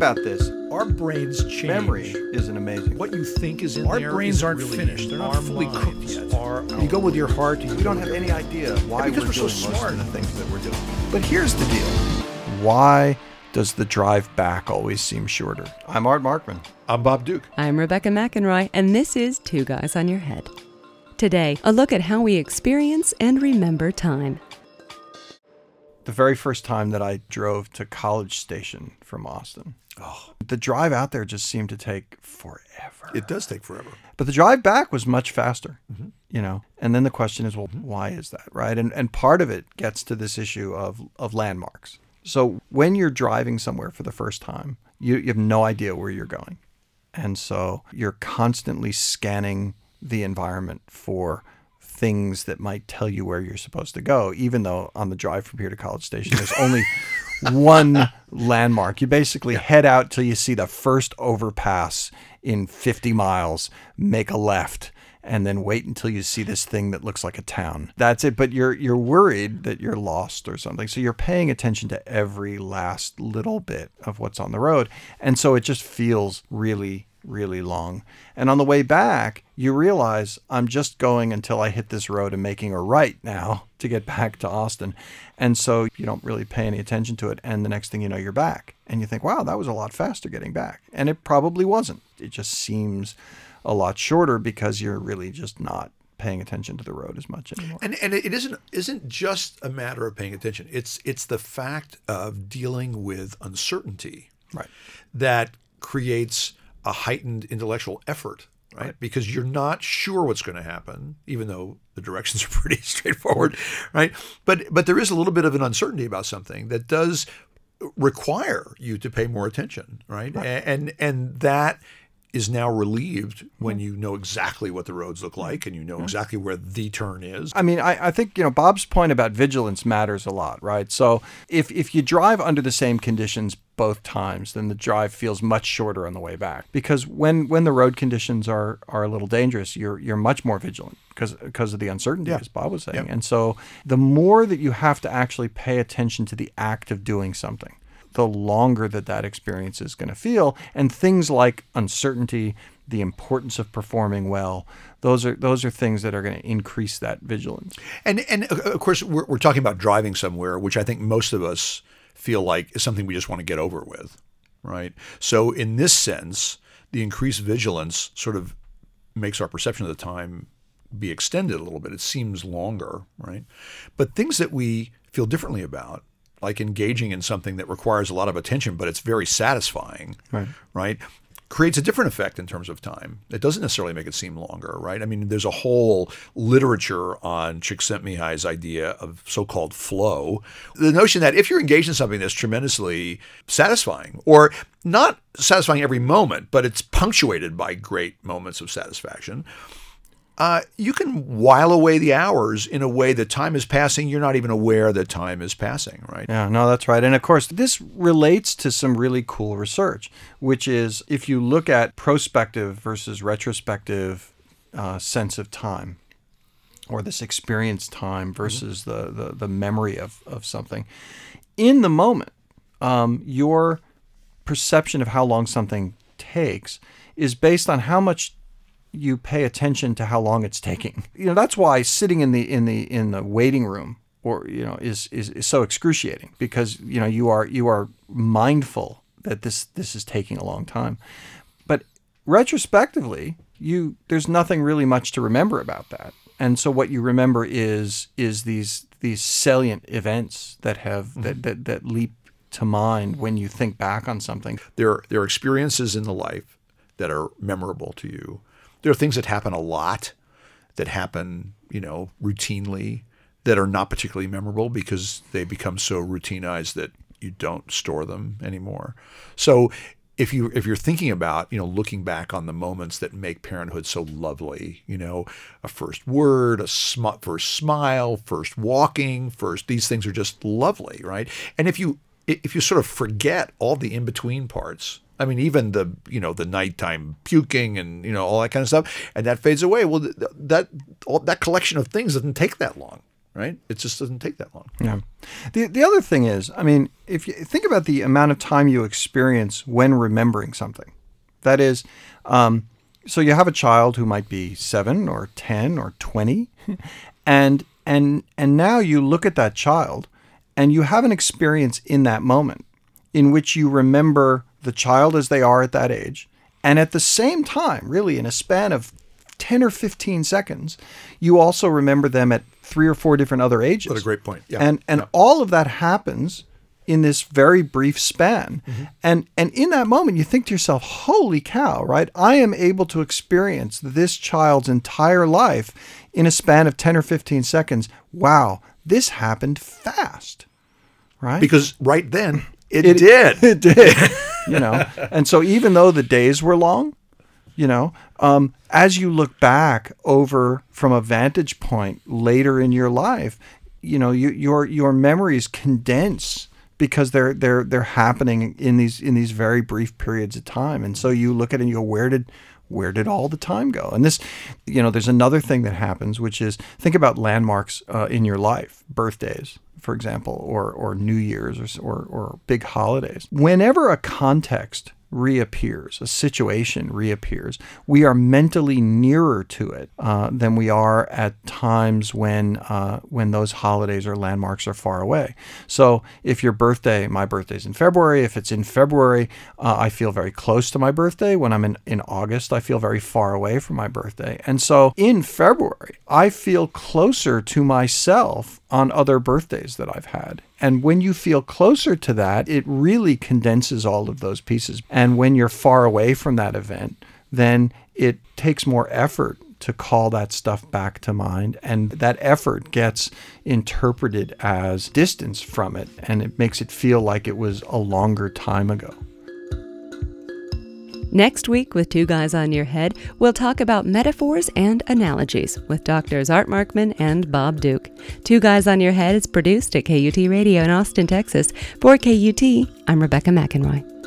about this. Our brains change. Memory is an amazing. What you think is in Our there brains aren't really finished. They're not our fully cooked yet. Are you go with your heart. You we don't have any idea why because we're, we're so doing most smart. of the things that we're doing. But here's the deal: why does the drive back always seem shorter? I'm Art Markman. I'm Bob Duke. I'm Rebecca McInroy, and this is Two Guys on Your Head. Today, a look at how we experience and remember time. The very first time that I drove to College Station from Austin, oh, the drive out there just seemed to take forever. It does take forever. But the drive back was much faster, mm-hmm. you know. And then the question is, well, mm-hmm. why is that, right? And and part of it gets to this issue of of landmarks. So when you're driving somewhere for the first time, you, you have no idea where you're going, and so you're constantly scanning the environment for things that might tell you where you're supposed to go, even though on the drive from here to College Station, there's only one landmark. You basically head out till you see the first overpass in 50 miles, make a left, and then wait until you see this thing that looks like a town. That's it. But you're you're worried that you're lost or something. So you're paying attention to every last little bit of what's on the road. And so it just feels really really long. And on the way back, you realize I'm just going until I hit this road and making a right now to get back to Austin. And so you don't really pay any attention to it. And the next thing you know, you're back. And you think, wow, that was a lot faster getting back. And it probably wasn't. It just seems a lot shorter because you're really just not paying attention to the road as much anymore. And and it isn't isn't just a matter of paying attention. It's it's the fact of dealing with uncertainty. Right. That creates a heightened intellectual effort, right? Because you're not sure what's going to happen, even though the directions are pretty straightforward, right? But but there is a little bit of an uncertainty about something that does require you to pay more attention, right? A- And and that is now relieved when you know exactly what the roads look like and you know exactly where the turn is. I mean, I, I think, you know, Bob's point about vigilance matters a lot, right? So if, if you drive under the same conditions both times, then the drive feels much shorter on the way back. Because when, when the road conditions are, are a little dangerous, you're you're much more vigilant because because of the uncertainty, Yeah. as Bob was saying. Yeah. And so the more that you have to actually pay attention to the act of doing something, the longer that that experience is going to feel. And things like uncertainty, the importance of performing well, those are those are things that are going to increase that vigilance. And and uh, of course we're, we're talking about driving somewhere, which I think most of us feel like is something we just want to get over with, right? So in this sense, the increased vigilance sort of makes our perception of the time be extended a little bit. It seems longer, right? But things that we feel differently about, like engaging in something that requires a lot of attention, but it's very satisfying, Right. right? Creates a different effect in terms of time. It doesn't necessarily make it seem longer, right? I mean, there's a whole literature on Csikszentmihalyi's idea of so-called flow. The notion that if you're engaged in something that's tremendously satisfying, or not satisfying every moment, but it's punctuated by great moments of satisfaction, uh, you can while away the hours in a way that time is passing. You're not even aware that time is passing, right? Yeah, no, that's right. And of course, this relates to some really cool research, which is if you look at prospective versus retrospective uh, sense of time, or this experience time versus the, the, the memory of, of something, in the moment, um, your perception of how long something takes is based on how much you pay attention to how long it's taking. You know, that's why sitting in the in the in the waiting room or you know is is, is so excruciating because you know you are you are mindful that this this is taking a long time. But retrospectively, you there's nothing really much to remember about that. And so what you remember is is these these salient events that have mm-hmm. that, that that leap to mind when you think back on something. There, there are experiences in the life that are memorable to you. There are things that happen a lot, that happen, you know, routinely, that are not particularly memorable because they become so routinized that you don't store them anymore. So if you if you're thinking about you know looking back on the moments that make parenthood so lovely, you know, a first word, a sm- first smile, first walking, first these things are just lovely, right? And if you if you sort of forget all the in between parts, I mean, even the you know the nighttime puking and you know all that kind of stuff, and that fades away. Well, th- that all, that collection of things doesn't take that long, right? right? It just doesn't take that long. Yeah. The the other thing is, I mean, if you think about the amount of time you experience when remembering something, that is, um, so you have a child who might be seven or ten or twenty, and and and now you look at that child, and you have an experience in that moment, in which you remember the child as they are at that age, and at the same time, really in a span of 10 or 15 seconds, you also remember them at three or four different other ages. What a great point. Yeah. And and Yeah. all of that happens in this very brief span. Mm-hmm. And and in that moment you think to yourself, "Holy cow, right? I am able to experience this child's entire life in a span of 10 or 15 seconds. Wow, this happened fast." Right? because right then it, It- did. it did you know? And so even though the days were long you know um, as you look back over from a vantage point later in your life you know you, your your memories condense because they're they're they're happening in these in these very brief periods of time. And so you look at it and you go where did where did all the time go? And this you know there's another thing that happens which is think about landmarks uh, in your life birthdays for example or or new year's or, or or big holidays. Whenever a context reappears, a situation reappears, we are mentally nearer to it uh, than we are at times when uh, when those holidays or landmarks are far away. So if your birthday, my birthday's in February, if it's in February, uh, I feel very close to my birthday. When I'm in, in August, I feel very far away from my birthday. And so in February, I feel closer to myself on other birthdays that I've had. And when you feel closer to that, it really condenses all of those pieces. And when you're far away from that event, then it takes more effort to call that stuff back to mind. And that effort gets interpreted as distance from it. And it makes it feel like it was a longer time ago. Next week, with Two Guys on Your Head, we'll talk about metaphors and analogies with Doctors Art Markman and Bob Duke. Two Guys on Your Head is produced at KUT Radio in Austin, Texas. For KUT, I'm Rebecca McInroy.